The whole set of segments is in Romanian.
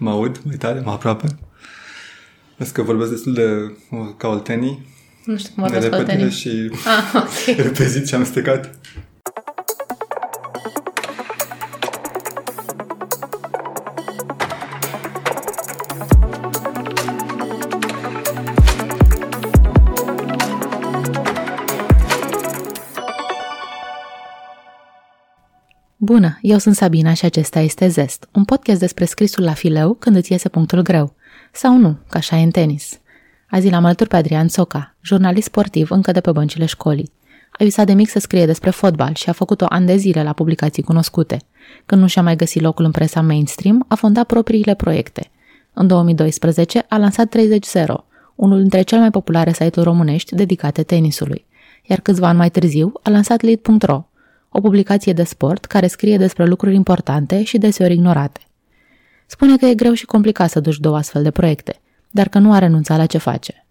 Mă aud mai tare, mă aproape. Vezi că vorbesc destul de ca oltenii. Nu știu cum vorbesc oltenii. și ah, okay. repezit și amestecat. Bună, eu sunt Sabina și acesta este Zest, un podcast despre scrisul la fileu când îți iese punctul greu. Sau nu, ca așa e în tenis. Azi l-am alături pe Adrian Soca, jurnalist sportiv încă de pe băncile școlii. A visat de mic să scrie despre fotbal și a făcut-o ani de zile la publicații cunoscute. Când nu și-a mai găsit locul în presa mainstream, a fondat propriile proiecte. În 2012 a lansat 30.0, unul dintre cele mai populare site-uri românești dedicate tenisului. Iar câțiva ani mai târziu a lansat lead.ro, o publicație de sport care scrie despre lucruri importante și deseori ignorate. Spune că e greu și complicat să duci două astfel de proiecte, dar că nu a renunțat la ce face.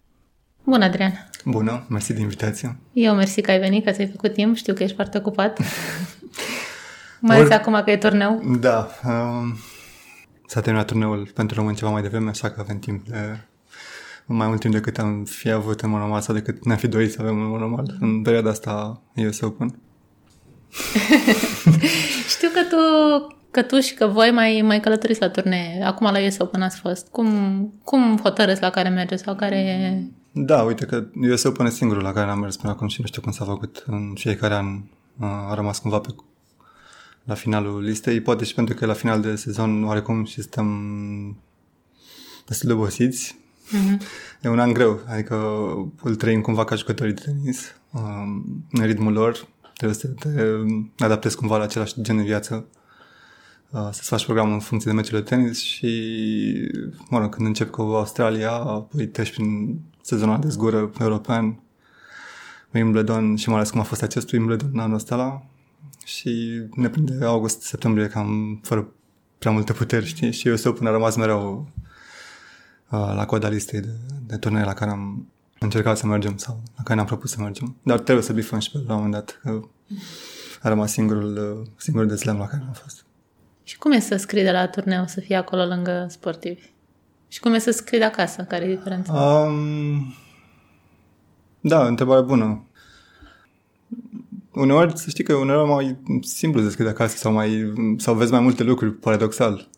Bună, Adrian! Bună, mersi de invitație. Eu mersi că ai venit, că ți-ai făcut timp, știu că ești foarte ocupat. mai ales Or... acum că e turneu. Da, um, s-a terminat turneul pentru români ceva mai devreme, așa că avem timp de mai mult timp decât am fi avut în mod normal sau decât ne-am fi dorit să avem în mod normal. În perioada asta eu să Open. Știu că tu, că tu și că voi mai, mai călătoriți la turnee. Acum la US Open ați fost. Cum, cum hotărâți la care mergeți sau care Da, uite că US Open e singurul la care am mers până acum și nu știu cum s-a făcut. În fiecare an a rămas cumva pe la finalul listei, poate și pentru că la final de sezon oarecum și stăm destul de obosiți. Mm-hmm. E un an greu, adică îl trăim cumva ca jucătorii de tenis, în ritmul lor, Trebuie să te adaptezi cumva la același gen de viață, uh, să-ți faci programul în funcție de meciurile de tenis și, mă rog, când încep cu Australia, apoi treci prin sezonul de zgură european, Wimbledon și mai ales cum a fost acest Wimbledon anul ăsta și ne prinde august-septembrie cam fără prea multe puteri, știi? Și eu să până a rămas mereu uh, la coada listei de, de turnee la care am încercat să mergem sau la care ne-am propus să mergem. Dar trebuie să bifăm și pe la un moment dat, că a rămas singurul, singurul de slam la care am fost. Și cum e să scrii de la turneu, să fii acolo lângă sportivi? Și cum e să scrii de acasă? Care e diferența? Um, da, întrebare bună. Uneori, să știi că uneori mai simplu să scrii de acasă sau, mai, sau vezi mai multe lucruri, paradoxal.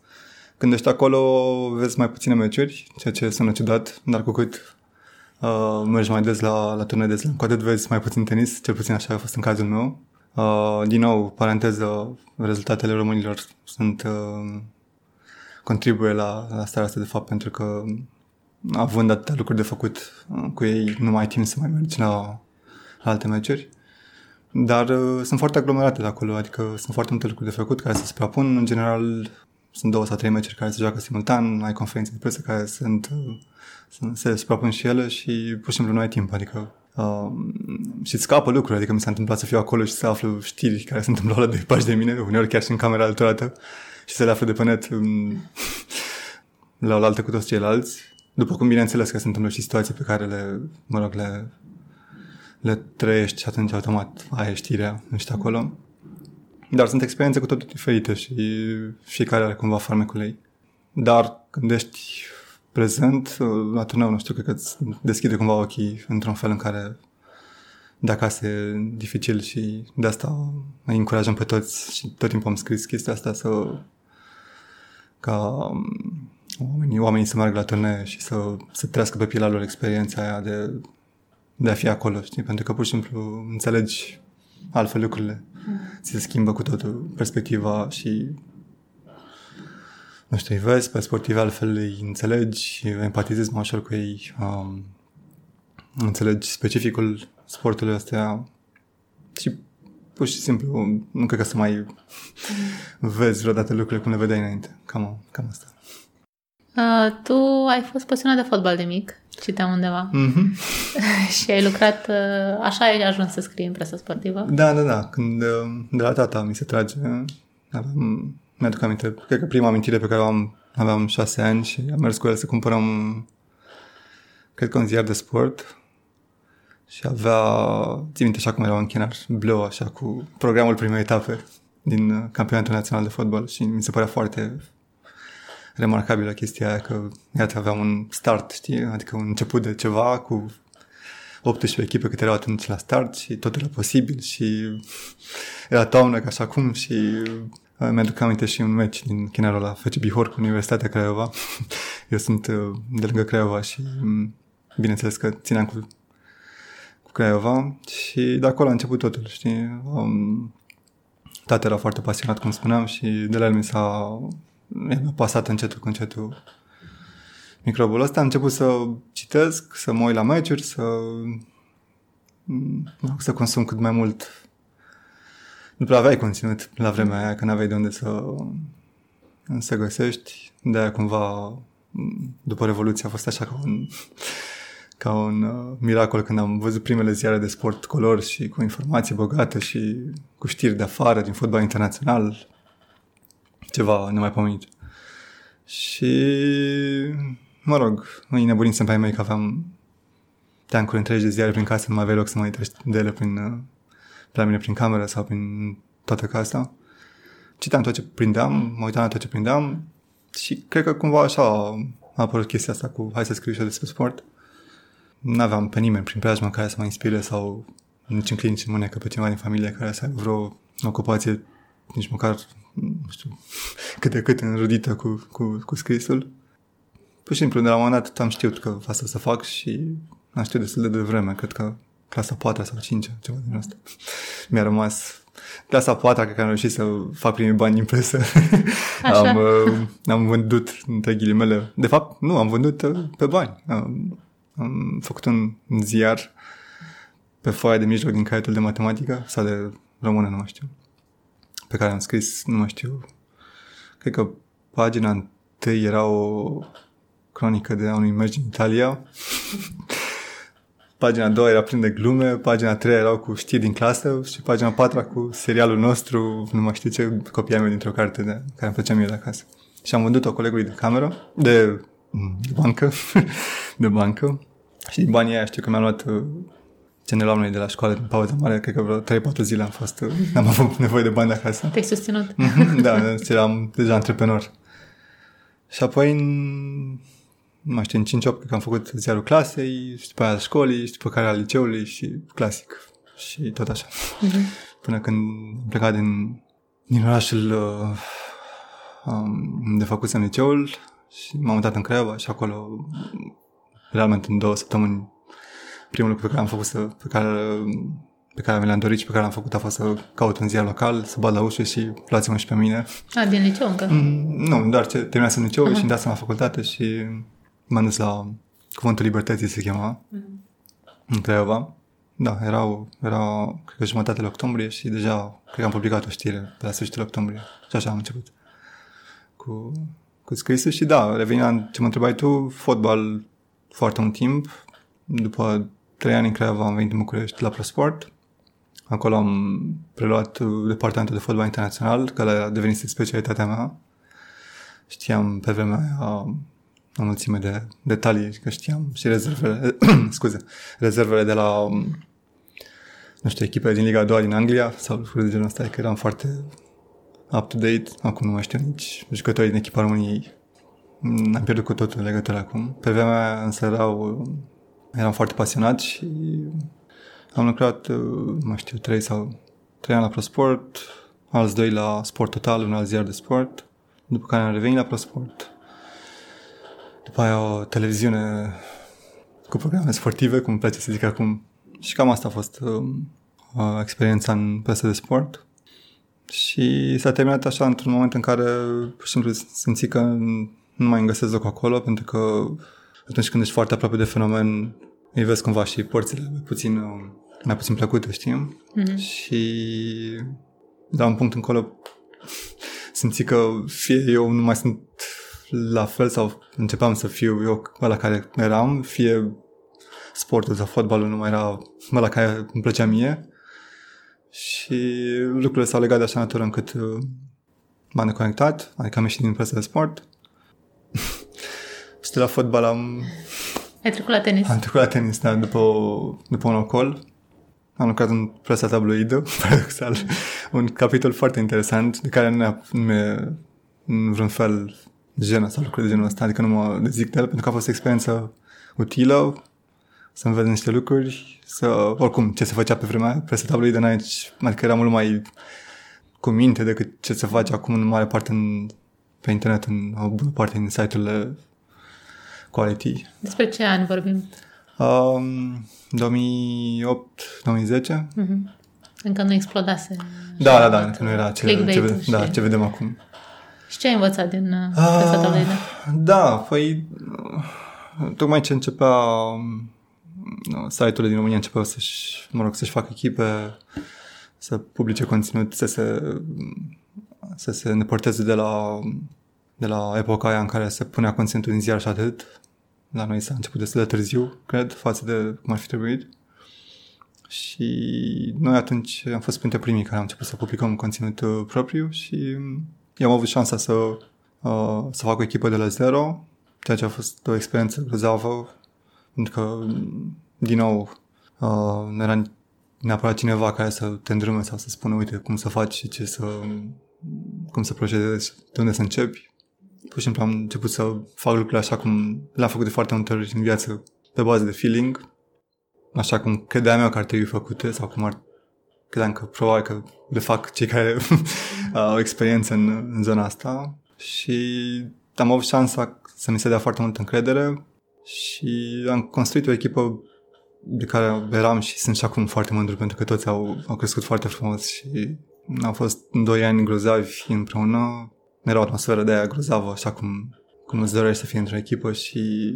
Când ești acolo, vezi mai puține meciuri, ceea ce sună ciudat, dar cu cât uh, mergi mai des la, la turnee de slam, cu atât vezi mai puțin tenis, cel puțin așa a fost în cazul meu. Uh, din nou, paranteză, rezultatele românilor sunt uh, contribuie la, la starea asta de fapt pentru că având atâtea lucruri de făcut uh, cu ei, nu mai ai timp să mai mergi la, la alte meciuri. Dar uh, sunt foarte aglomerate de acolo, adică sunt foarte multe lucruri de făcut care se suprapun. În general, sunt două sau trei meciuri care se joacă simultan, ai conferințe de presă care sunt uh, se suprapun și ele și pur și simplu nu ai timp, adică uh, și scapă lucruri, adică mi s-a întâmplat să fiu acolo și să aflu știri care se întâmplă la de pași de mine, uneori chiar și în camera altorată și să le aflu de pe net um, la oaltă cu toți ceilalți, după cum bineînțeles că se întâmplă și situații pe care le, mă rog, le, le trăiești și atunci automat ai știrea, nu știi acolo. Dar sunt experiențe cu totul diferite și fiecare are cumva farmecul ei. Dar când ești prezent, la turneu, nu știu, cred că îți deschide cumva ochii într-un fel în care de acasă e dificil și de asta îi încurajăm pe toți și tot timpul am scris chestia asta să ca um, oamenii, oamenii să meargă la turnee și să, să trăiască pe pielea lor experiența aia de, de a fi acolo, știi? Pentru că pur și simplu înțelegi altfel lucrurile. Mm. Ți se schimbă cu totul perspectiva și nu știu, îi vezi pe sportivi altfel, îi înțelegi, empatizezi mai ușor cu ei, um, înțelegi specificul sportului ăsta și pur și simplu nu cred că să mai vezi vreodată lucrurile cum le vedeai înainte. Cam, cam asta. Uh, tu ai fost pasionat de fotbal de mic, citeam undeva. Mm-hmm. și ai lucrat, uh, așa ai ajuns să scrii în presa sportivă? Da, da, da. Când uh, de la tata mi se trage, aveam mi-aduc aminte, cred că prima amintire pe care o am, aveam șase ani și am mers cu el să cumpărăm, cred că un ziar de sport și avea, țin minte așa cum era un chinar bleu, așa, cu programul primei etape din campionatul național de fotbal și mi se părea foarte remarcabilă chestia aia că, iată, aveam un start, știi, adică un început de ceva cu 18 echipe câte erau atunci la start și tot era posibil și era toamnă ca și acum și uh, mi-aduc aminte și un meci din Chinarul la FC Bihor cu Universitatea Craiova. Eu sunt uh, de lângă Craiova și um, bineînțeles că țineam cu, cu Craiova și de acolo a început totul, știi? Um, tata era foarte pasionat, cum spuneam, și de la el mi s-a mi-a pasat încetul cu încetul microbul ăsta. Am început să citesc, să mă uit la meciuri, să, să consum cât mai mult. Nu prea aveai conținut la vremea aia, că n-aveai de unde să, să găsești. De aia cumva, după Revoluție, a fost așa ca un, ca un uh, miracol când am văzut primele ziare de sport color și cu informații bogate și cu știri de afară, din fotbal internațional, ceva nemaipomenit. Și, mă rog, îi nebunisem pe ai mei că aveam teancuri întregi de ziare prin casă, nu mai aveai loc să mai treci de ele prin, uh, la mine prin cameră sau prin toată casa. Citeam tot ce prindeam, mă uitam la tot ce prindeam și cred că cumva așa a apărut chestia asta cu hai să scriu și eu despre sport. Nu aveam pe nimeni prin preajmă care să mă inspire sau nici în clinici mânecă pe cineva din familie care să aibă vreo ocupație nici măcar nu știu, cât de cât înrudită cu, cu, cu scrisul. Pur și simplu, de la un moment dat am știut că asta să fac și am știut destul de devreme, cred că clasa 4 sau 5 ceva din asta. Mi-a rămas clasa 4 cred că am reușit să fac primii bani în presă. am, uh, am vândut, între ghilimele, de fapt, nu, am vândut uh, pe bani. Am, am făcut un ziar pe foaia de mijloc din caietul de matematică sau de română, nu mai știu pe care am scris, nu mai știu, cred că pagina întâi era o cronică de a unui meci în Italia. pagina a doua era plin de glume, pagina a treia erau cu știri din clasă și pagina a patra cu serialul nostru, nu mai știu ce, copiam eu dintr-o carte de, care îmi făceam eu de acasă. Și am vândut-o colegului de cameră, de, de bancă, de bancă. Și din banii aia știu că mi-am luat ce ne luam noi de la școală din pauză mare, cred că vreo 3-4 zile am fost, n-am avut nevoie de bani de acasă. Te-ai susținut. Mhm, da, eram deja antreprenor. Și apoi în, nu mai știu, în 5-8 cred că am făcut ziarul clasei, și după aia școlii, și după care al liceului și clasic. Și tot așa. Uh-huh. Până când am plecat din, din orașul uh, um, de făcut în liceul și m-am mutat în Craiova și acolo realmente în două săptămâni primul lucru pe care am făcut să, pe care, pe care mi l-am dorit și pe care l-am făcut a fost să caut un ziar local, să bat la ușă și luați-mă și pe mine. A, din liceu încă? Mm, nu, doar ce terminasem liceu uh-huh. și îmi la facultate și m-am dus la Cuvântul Libertății se chema, uh-huh. în Craiova. Da, erau, era, cred că jumătatele octombrie și deja, cred că am publicat o știre pe la sfârșitul octombrie. Și așa am început cu, cu scrisul și da, revenind ce mă întrebai tu, fotbal foarte un timp, după trei ani în Craiova am venit în București la ProSport. Acolo am preluat departamentul de fotbal internațional, care a devenit specialitatea mea. Știam pe vremea aia o mulțime de detalii, că știam și rezervele, scuze, rezervele de la, nu știu, echipele din Liga a doua din Anglia sau lucruri de genul ăsta, că eram foarte up-to-date. Acum nu mai știu nici jucătorii din echipa României. Am pierdut cu totul legătura acum. Pe vremea aia însă erau eram foarte pasionat și am lucrat, uh, mai știu, trei sau trei ani la ProSport, alți doi la Sport Total, un alt ziar de sport, după care am revenit la ProSport. După aia o televiziune cu programe sportive, cum îmi place să zic acum. Și cam asta a fost uh, experiența în presă de sport. Și s-a terminat așa într-un moment în care pur și simplu simți că nu mai îmi găsesc loc acolo, pentru că atunci când ești foarte aproape de fenomen, îi vezi cumva și porțile mai puțin, mai puțin plăcute, știi? Mm-hmm. Și la un punct încolo simți că fie eu nu mai sunt la fel sau începeam să fiu eu la care eram, fie sportul sau fotbalul nu mai era la care îmi plăcea mie și lucrurile s-au legat de așa natură încât uh, m-am deconectat, adică am ieșit din presă de sport și de la fotbal am... Ai trecut la tenis? Am trecut la tenis, da, după, după un ocol. Am lucrat în presa tabloidă, paradoxal. un capitol foarte interesant, de care nu mi în vreun fel genul sau lucruri de genul ăsta, adică nu mă dezic de el, pentru că a fost o experiență utilă, să înveți niște lucruri, să, oricum, ce se făcea pe vremea aia, presa tabloid de aici, adică era mult mai cu minte decât ce se face acum în mare parte în, pe internet, în o bună parte din site-urile quality. Despre ce ani vorbim? Um, 2008-2010. Mm-hmm. Încă nu explodase. Da, da, da, încă nu era ce, ce, vede, și... da, ce vedem acum. Și ce ai învățat din uh, presa tabloidă? Da, păi tocmai ce începea uh, site-urile din România începeau să-și, mă rog, să-și facă echipe, să publice conținut, să se, să se îndepărteze de la, de la epoca aia în care se punea conținutul din ziar și atât. La noi s-a început destul de târziu, cred, față de cum ar fi trebuit. Și noi atunci am fost printre primii care am început să publicăm conținut uh, propriu și eu am avut șansa să, uh, să fac o echipă de la zero, ceea ce a fost o experiență grozavă, pentru că, din nou, uh, nu era neapărat cineva care să te îndrâme sau să spună, uite, cum să faci și ce să, cum să procedezi, de unde să începi. Pur și simplu am început să fac lucrurile așa cum le-am făcut de foarte multe ori în viață, pe bază de feeling, așa cum credeam eu că ar trebui făcute sau cum ar credeam că probabil că le fac cei care au experiență în, în zona asta și am avut șansa să mi se dea foarte multă încredere și am construit o echipă de care eram și sunt și acum foarte mândru pentru că toți au, au crescut foarte frumos și au fost doi ani grozavi împreună. Era o atmosferă de aia grozavă, așa cum, cum îți dorești să fii într-o echipă și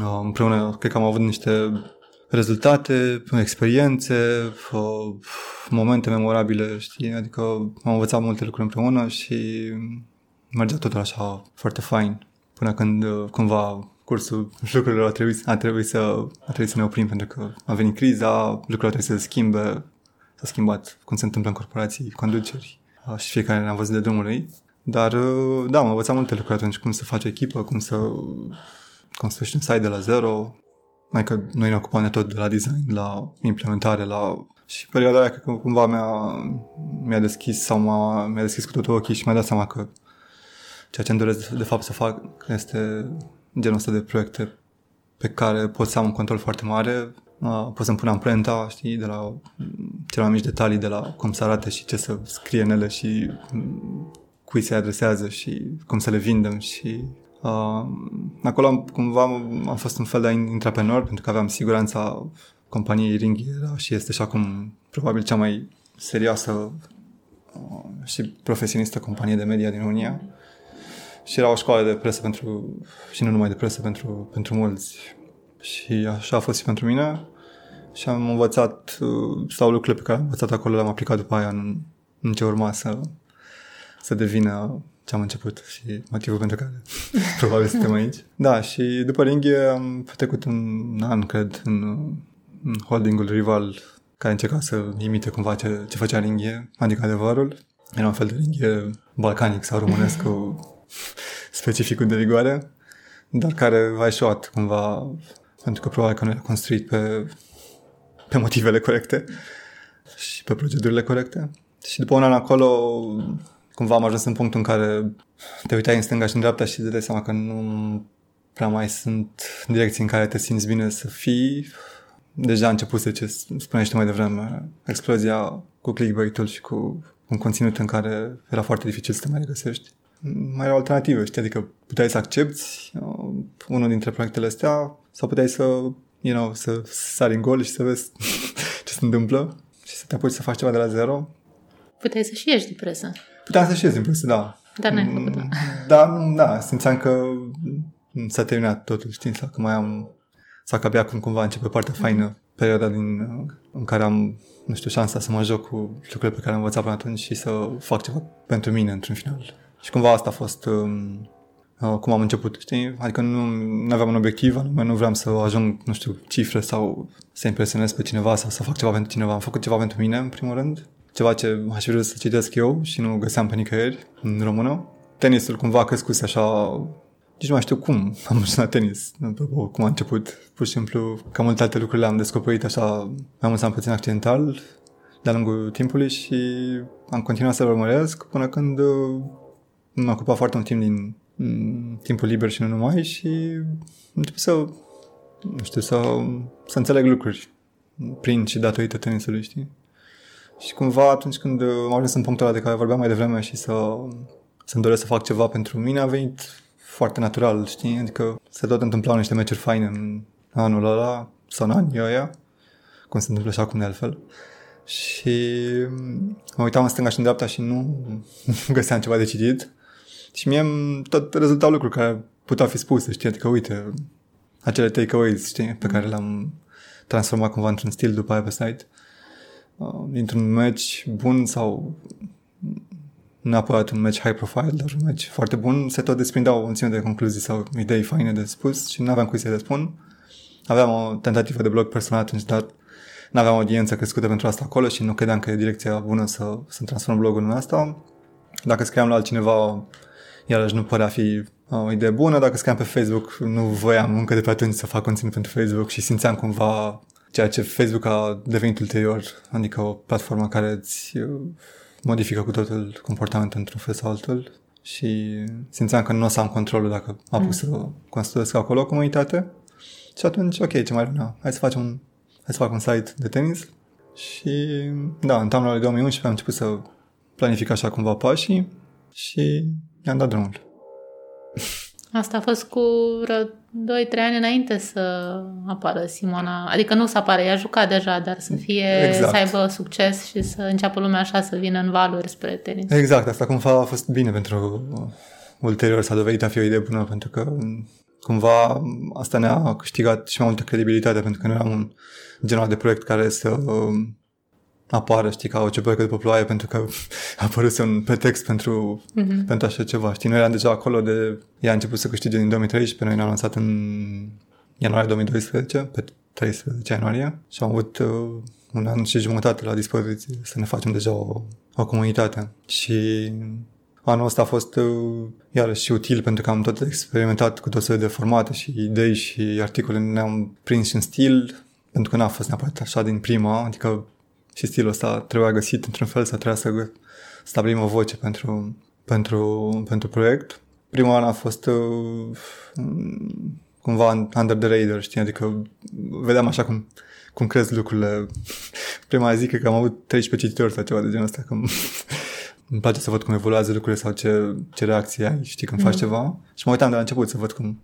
uh, împreună cred că am avut niște rezultate, experiențe, momente memorabile, știi? Adică am învățat multe lucruri împreună și mergea totul așa foarte fain până când cumva cursul lucrurilor a trebuit, a trebuit, să, a trebuit să ne oprim pentru că a venit criza, lucrurile trebuie să se schimbe, s-a schimbat cum se întâmplă în corporații, conduceri și fiecare ne-a văzut de drumul ei. Dar da, am învățat multe lucruri atunci, cum să faci echipă, cum să construiești un site de la zero, Adică noi ne ocupam de tot, de la design, la implementare, la... Și perioada aia, cred că cumva mi-a, mi-a deschis sau m-a, mi-a deschis cu totul ochii și mi-a dat seama că ceea ce îmi doresc de fapt să fac este genul ăsta de proiecte pe care pot să am un control foarte mare, pot să-mi pun amprenta, știi, de la cele mai mici detalii, de la cum să arate și ce să scrie în ele și cui se adresează și cum să le vindem și Uh, acolo am, cumva am fost un fel de intraprenor pentru că aveam siguranța companiei Ring era și este și acum probabil cea mai serioasă uh, și profesionistă companie de media din România. Și era o școală de presă pentru, și nu numai de presă, pentru, pentru mulți. Și așa a fost și pentru mine. Și am învățat, uh, sau lucrurile pe care am învățat acolo le-am aplicat după aia în, în ce urma să, să devină ce am început și motivul pentru care probabil suntem aici. Da, și după ringhe am petrecut un an, cred, în, în holdingul rival care încerca să imite cumva ce, ce făcea ringhe, adică adevărul. Era un fel de ringhe balcanic sau românesc cu specificul de rigoare, dar care a eșuat cumva pentru că probabil că nu era construit pe, pe motivele corecte și pe procedurile corecte. Și după un an acolo cumva am ajuns în punctul în care te uitai în stânga și în dreapta și te dai seama că nu prea mai sunt direcții în care te simți bine să fii. Deja a început să ce spuneai mai devreme, explozia cu clickbait-ul și cu un conținut în care era foarte dificil să te mai regăsești. Mai erau alternative, știi? Adică puteai să accepti uh, unul dintre proiectele astea sau puteai să, you know, să sari în gol și să vezi ce se întâmplă și să te apuci să faci ceva de la zero. Puteai să și ieși de presă. Puteam să și ies plus, da. Dar n-ai făcut Da, da, simțeam că s-a terminat totul, știi, sau că mai am, sau că abia acum cumva începe partea mm-hmm. faină, perioada din, în care am, nu știu, șansa să mă joc cu lucrurile pe care am învățat până atunci și să fac ceva pentru mine, într-un final. Și cumva asta a fost um, uh, cum am început, știi? Adică nu, nu aveam un obiectiv, anume nu vreau să ajung, nu știu, cifre sau să impresionez pe cineva sau să fac ceva pentru cineva. Am făcut ceva pentru mine, în primul rând, ceva ce aș vrea să citesc eu și nu găseam pe nicăieri în română. Tenisul cumva a crescut așa, nici nu mai știu cum am ajuns la tenis, apropo, cum a început. Pur și simplu, ca multe alte lucruri le-am descoperit așa, mai mult sau puțin accidental, de-a lungul timpului și am continuat să-l urmăresc până când uh, m-a ocupat foarte mult timp din mm, timpul liber și nu numai și încep să, nu știu, să, să înțeleg lucruri prin și datorită tenisului, știi? Și cumva atunci când am ajuns în punctul ăla de care vorbeam mai devreme și să, să-mi doresc să fac ceva pentru mine, a venit foarte natural, știi? Adică se tot întâmplau niște meciuri faine în anul ăla sau în anii ăia, cum se întâmplă și acum de altfel. Și mă uitam în stânga și în dreapta și nu găseam ceva de citit. Și mie tot rezultau lucruri care puteau fi spuse, știi? Adică, uite, acele takeaways, știi? Pe care le-am transformat cumva într-un stil după aia pe site. Uh, dintr-un match bun sau neapărat un match high profile, dar un match foarte bun, se tot desprindeau o mulțime de concluzii sau idei faine de spus și nu aveam cui să le spun. Aveam o tentativă de blog personal atunci, dar nu aveam audiență crescută pentru asta acolo și nu credeam că e direcția bună să, să transform blogul în asta. Dacă scriam la altcineva, iarăși nu părea fi uh, o idee bună. Dacă scriam pe Facebook, nu voiam încă de pe atunci să fac conținut pentru Facebook și simțeam cumva ceea ce Facebook a devenit ulterior, adică o platformă care îți uh, modifică cu totul comportamentul într-un fel sau altul și simțeam că nu o să am controlul dacă am pus mm. să construiesc acolo o comunitate. Și atunci, ok, ce mai rămâne? Hai să facem un, hai să fac un site de tenis și da, în toamna lui 2011 am început să planific așa cumva pașii și i-am dat drumul. Asta a fost cu vreo 2-3 ani înainte să apară Simona. Adică nu să apară, ea jucat deja, dar să fie, exact. să aibă succes și să înceapă lumea așa să vină în valuri spre tenis. Exact, asta cumva a fost bine pentru ulterior s-a dovedit a fi o idee bună, pentru că cumva asta ne-a câștigat și mai multă credibilitate, pentru că nu eram un genul de proiect care să apară, știi, ca o ciupercă după ploaie pentru că a apărut un pretext pentru, mm-hmm. pentru așa ceva. Știi, noi eram deja acolo de... Ea a început să câștige din 2013, noi ne-am lansat în ianuarie 2012, pe 13 ianuarie și am avut uh, un an și jumătate la dispoziție să ne facem deja o, o comunitate. Și anul ăsta a fost uh, iarăși util pentru că am tot experimentat cu tot felul de formate și idei și articole. Ne-am prins în stil, pentru că n-a fost neapărat așa din prima, adică și stilul ăsta trebuia găsit într-un fel, să trebuia să stabilim o voce pentru, pentru, pentru proiect. Primul an a fost uh, cumva under the radar, știi, adică vedeam așa cum, cum cresc lucrurile. Prima zi că am avut 13 cititori sau ceva de genul ăsta, cum îmi place să văd cum evoluează lucrurile sau ce, ce reacție ai, știi, când mm. faci ceva. Și mă uitam de la început să văd cum,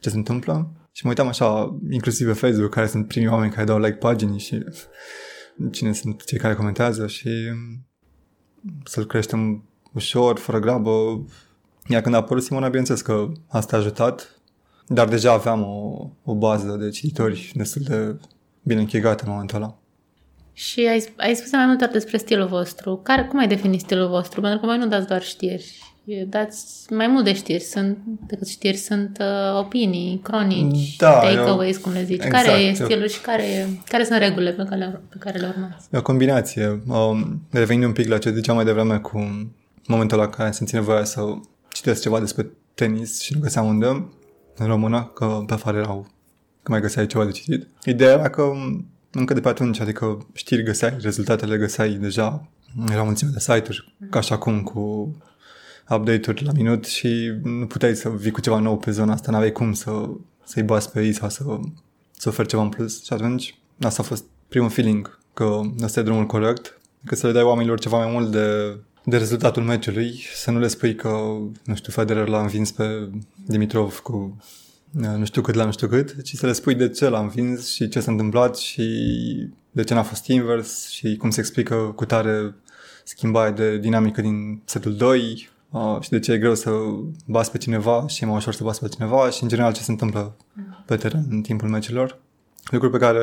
ce se întâmplă. Și mă uitam așa, inclusiv pe Facebook, care sunt primii oameni care dau like paginii și cine sunt cei care comentează și să-l creștem ușor, fără grabă. Iar când a apărut Simona, bineînțeles că asta a ajutat, dar deja aveam o, o bază de cititori destul de bine închegată în momentul ăla. Și ai, ai spus mai multe ori despre stilul vostru. Care, cum ai definit stilul vostru? Pentru că voi nu dați doar știri dați mai mult de știri sunt, decât știri, sunt uh, opinii, cronici, da, takeaways, cum le zici. Exact, care e stilul și care, care sunt regulile pe care le, pe care le urmați? E o combinație. Um, revenind un pic la ce ziceam mai devreme cu momentul la care simți nevoia să citesc ceva despre tenis și nu găseam unde în română, că pe afară erau că mai găseai ceva de citit. Ideea era că încă de pe atunci, adică știri găseai, rezultatele găseai deja, erau mulțime de site-uri, ca și acum cu update-uri la minut și nu puteai să vii cu ceva nou pe zona asta, n-aveai cum să, să-i bați pe ei sau să, să oferi ceva în plus. Și atunci asta a fost primul feeling că ăsta e drumul corect, că să le dai oamenilor ceva mai mult de, de rezultatul meciului, să nu le spui că, nu știu, Federer l-a învins pe Dimitrov cu nu știu cât la nu știu cât, ci să le spui de ce l-a învins și ce s-a întâmplat și de ce n-a fost invers și cum se explică cu tare schimbarea de dinamică din setul 2, uh, și de ce e greu să bați pe cineva și e mai ușor să bați pe cineva și în general ce se întâmplă pe teren în timpul meciurilor. Lucruri pe care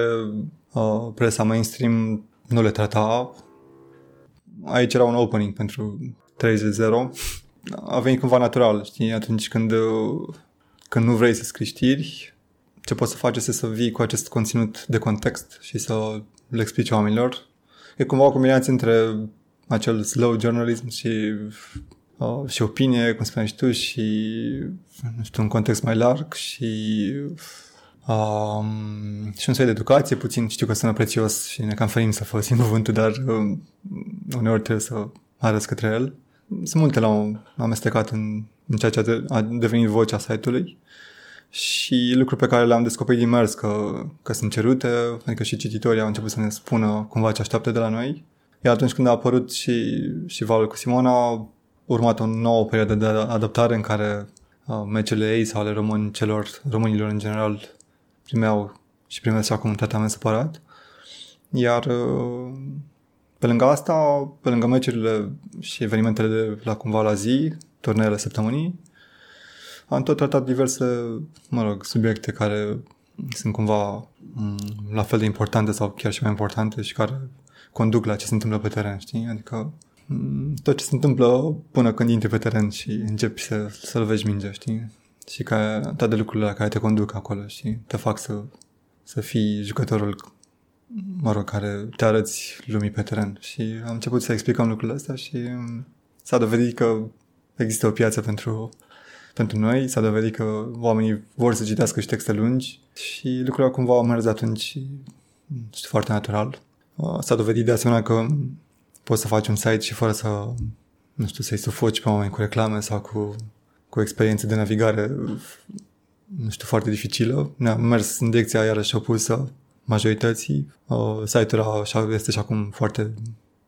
uh, presa mainstream nu le trata. Aici era un opening pentru 30-0. A venit cumva natural, știi, atunci când, uh, când nu vrei să scrii știri, ce poți să faci este să vii cu acest conținut de context și să le explici oamenilor. E cumva o combinație între acel slow journalism și uh, și opinie, cum spuneai și tu, și nu știu, un context mai larg și um, și un soi de educație, puțin știu că sună prețios și ne cam ferim să folosim cuvântul, dar um, uneori trebuie să arăți către el. Sunt multe la amestecat în, în ceea ce a devenit vocea site-ului și lucruri pe care le-am descoperit din mers, că, că sunt cerute, adică și cititorii au început să ne spună cumva ce așteaptă de la noi. Iar atunci când a apărut și, și valul cu Simona, a urmat o nouă perioadă de adaptare în care uh, meciurile ei sau ale român, celor, românilor în general primeau și primesc și acum un tratament separat. Iar uh, pe lângă asta, pe lângă meciurile și evenimentele de la cumva la zi, turneele săptămânii, am tot tratat diverse, mă rog, subiecte care sunt cumva mm, la fel de importante sau chiar și mai importante și care conduc la ce se întâmplă pe teren, știi? Adică mm, tot ce se întâmplă până când intri pe teren și începi să, să lovești mingea, știi? Și ca toate lucrurile la care te conduc acolo, știi? Te fac să, să fii jucătorul mă rog, care te arăți lumii pe teren. Și am început să explicăm lucrurile astea și mm, s-a dovedit că există o piață pentru, pentru noi, s-a dovedit că oamenii vor să citească și texte lungi și lucrurile cumva au mers atunci și știu, foarte natural. Uh, s-a dovedit de asemenea că poți să faci un site și fără să, nu știu, să-i sufoci pe oameni cu reclame sau cu, cu experiențe de navigare, nu știu, foarte dificilă. Ne-am mers în direcția iarăși opusă majorității. Uh, site-ul așa, este și acum foarte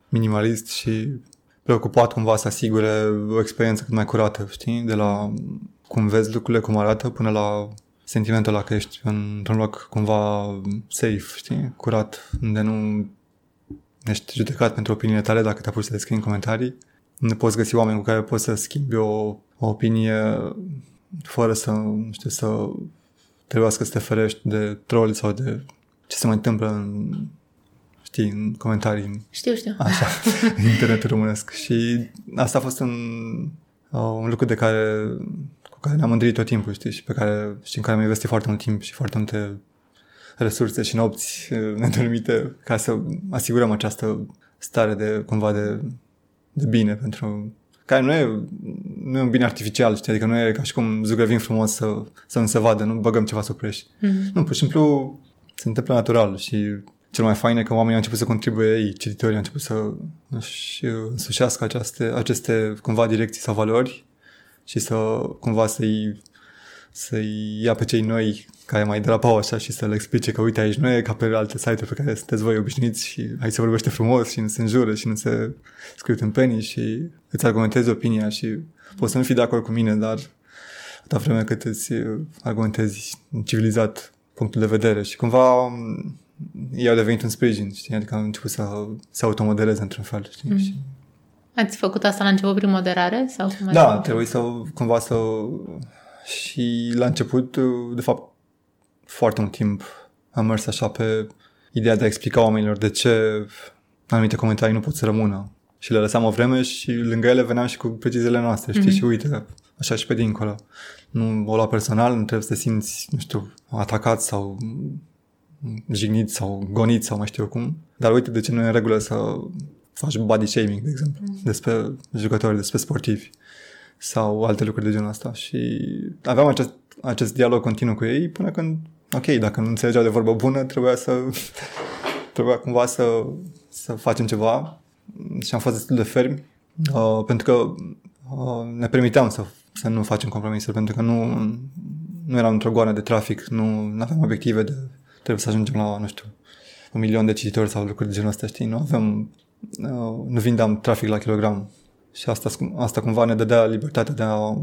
minimalist și preocupat cumva să asigure o experiență cât mai curată, știi? De la cum vezi lucrurile, cum arată, până la sentimentul ăla că ești într-un loc cumva safe, știi? Curat, unde nu ești judecat pentru opiniile tale dacă te apuci să le scrii în comentarii. Nu poți găsi oameni cu care poți să schimbi o, o opinie fără să, nu știu, să trebuiască să te ferești de troll sau de ce se mai întâmplă în, știi, în comentarii. Știu, știu. Așa, în internetul românesc. Și asta a fost un, uh, un lucru de care, cu care ne-am mândrit tot timpul, știi, și pe care, și în care am investit foarte mult timp și foarte multe resurse și nopți uh, nedormite ca să asigurăm această stare de, cumva, de, de bine pentru care nu e, nu e un bine artificial, știi? Adică nu e ca și cum zugrăvim frumos să, să nu se vadă, nu băgăm ceva supreș. Mm-hmm. Nu, pur și simplu se întâmplă natural și cel mai fain e că oamenii au început să contribuie ei, cititorii au început să își însușească aceste, aceste cumva direcții sau valori și să cumva să-i, să-i ia pe cei noi care mai derapau așa și să le explice că uite aici nu e ca pe alte site-uri pe care sunteți voi obișnuiți și aici se vorbește frumos și nu se înjură și nu se scriu în penii și îți argumentezi opinia și poți să nu fii de acord cu mine, dar atâta vreme cât îți argumentezi civilizat punctul de vedere și cumva ei au devenit un sprijin, știi? Adică au început să se automodeleze într-un fel, știi? Mm. Și... Ați făcut asta la început prin moderare? sau cum Da, trebuie să cumva să... Și la început, de fapt, foarte mult timp am mers așa pe ideea de a explica oamenilor de ce anumite comentarii nu pot să rămână. Și le lăsam o vreme și lângă ele veneam și cu preciziile noastre, știi? Mm-hmm. Și uite, așa și pe dincolo. Nu o lua personal, nu trebuie să te simți, nu știu, atacat sau jignit sau gonit sau mai știu eu cum. Dar uite de ce nu e în regulă să faci body shaming, de exemplu, mm. despre jucători, despre sportivi sau alte lucruri de genul ăsta. Și aveam acest, acest dialog continuu cu ei până când, ok, dacă nu înțelegeau de vorbă bună, trebuia să trebuia cumva să, să facem ceva și am fost destul de fermi uh, pentru că uh, ne permiteam să, să nu facem compromisuri pentru că nu, nu eram într-o goană de trafic, nu aveam obiective de trebuie să ajungem la, nu știu, un milion de cititori sau lucruri de genul ăsta, știi? Nu avem, uh, nu vindeam trafic la kilogram și asta, asta cumva ne dădea libertatea de a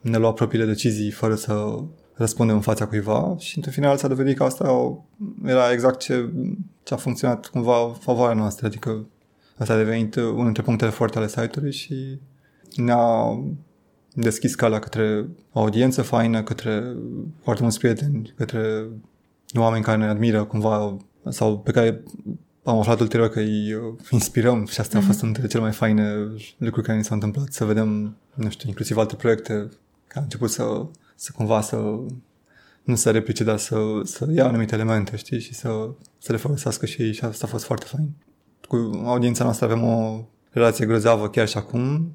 ne lua propriile decizii fără să răspundem în fața cuiva. Și într-un final s-a dovedit că asta era exact ce, ce a funcționat cumva favoarea noastră, adică asta a devenit unul dintre punctele forte ale site-ului și ne-a deschis calea către o audiență faină, către foarte mulți prieteni, către oameni care ne admiră cumva sau pe care am aflat ulterior că îi uh, inspirăm și asta mm-hmm. a fost unul dintre cele mai faine lucruri care ni s-au întâmplat, să vedem, nu știu, inclusiv alte proiecte care au început să, să cumva să nu să replice, dar să, să ia anumite elemente, știi, și să, să le folosească și ei și asta a fost foarte fain. Cu audiența noastră avem o relație grozavă chiar și acum.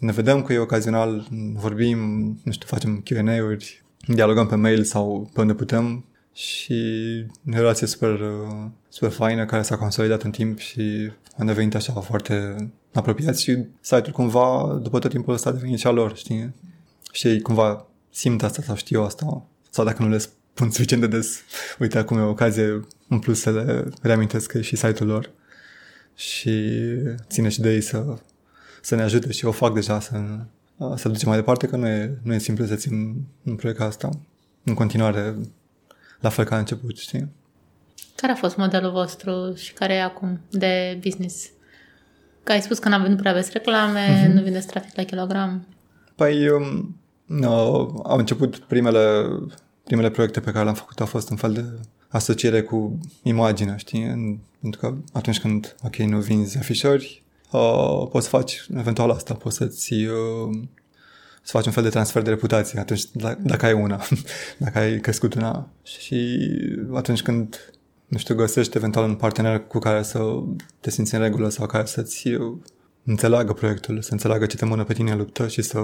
Ne vedem cu ei ocazional, vorbim, nu știu, facem Q&A-uri, dialogăm pe mail sau pe unde putem și o relație super, super faină care s-a consolidat în timp și a devenit așa foarte apropiați și site-ul cumva, după tot timpul ăsta, a devenit și a lor, știi? Și ei cumva simt asta sau știu asta, sau dacă nu le spun suficient de des, uite, acum e o ocazie în plus să le reamintesc că e și site-ul lor și ține și de ei să, să ne ajute și o fac deja să, să ducem mai departe, că nu e, nu e simplu să țin un proiect ca asta în continuare la fel ca început, știi? Care a fost modelul vostru și care e acum de business? Că ai spus că n-am venit prea aveți reclame, uh-huh. nu vindeți trafic la kilogram. Păi, um, no, au început primele, primele proiecte pe care le-am făcut, au fost un fel de asociere cu imaginea, știi? Pentru că atunci când, ok, nu vinzi afișări, uh, poți să faci eventual asta, poți să-ți uh, să faci un fel de transfer de reputație atunci dacă ai una, dacă ai crescut una. Și atunci când, nu știu, găsești eventual un partener cu care să te simți în regulă sau care să-ți înțeleagă proiectul, să înțeleagă ce te mână pe tine în luptă și să,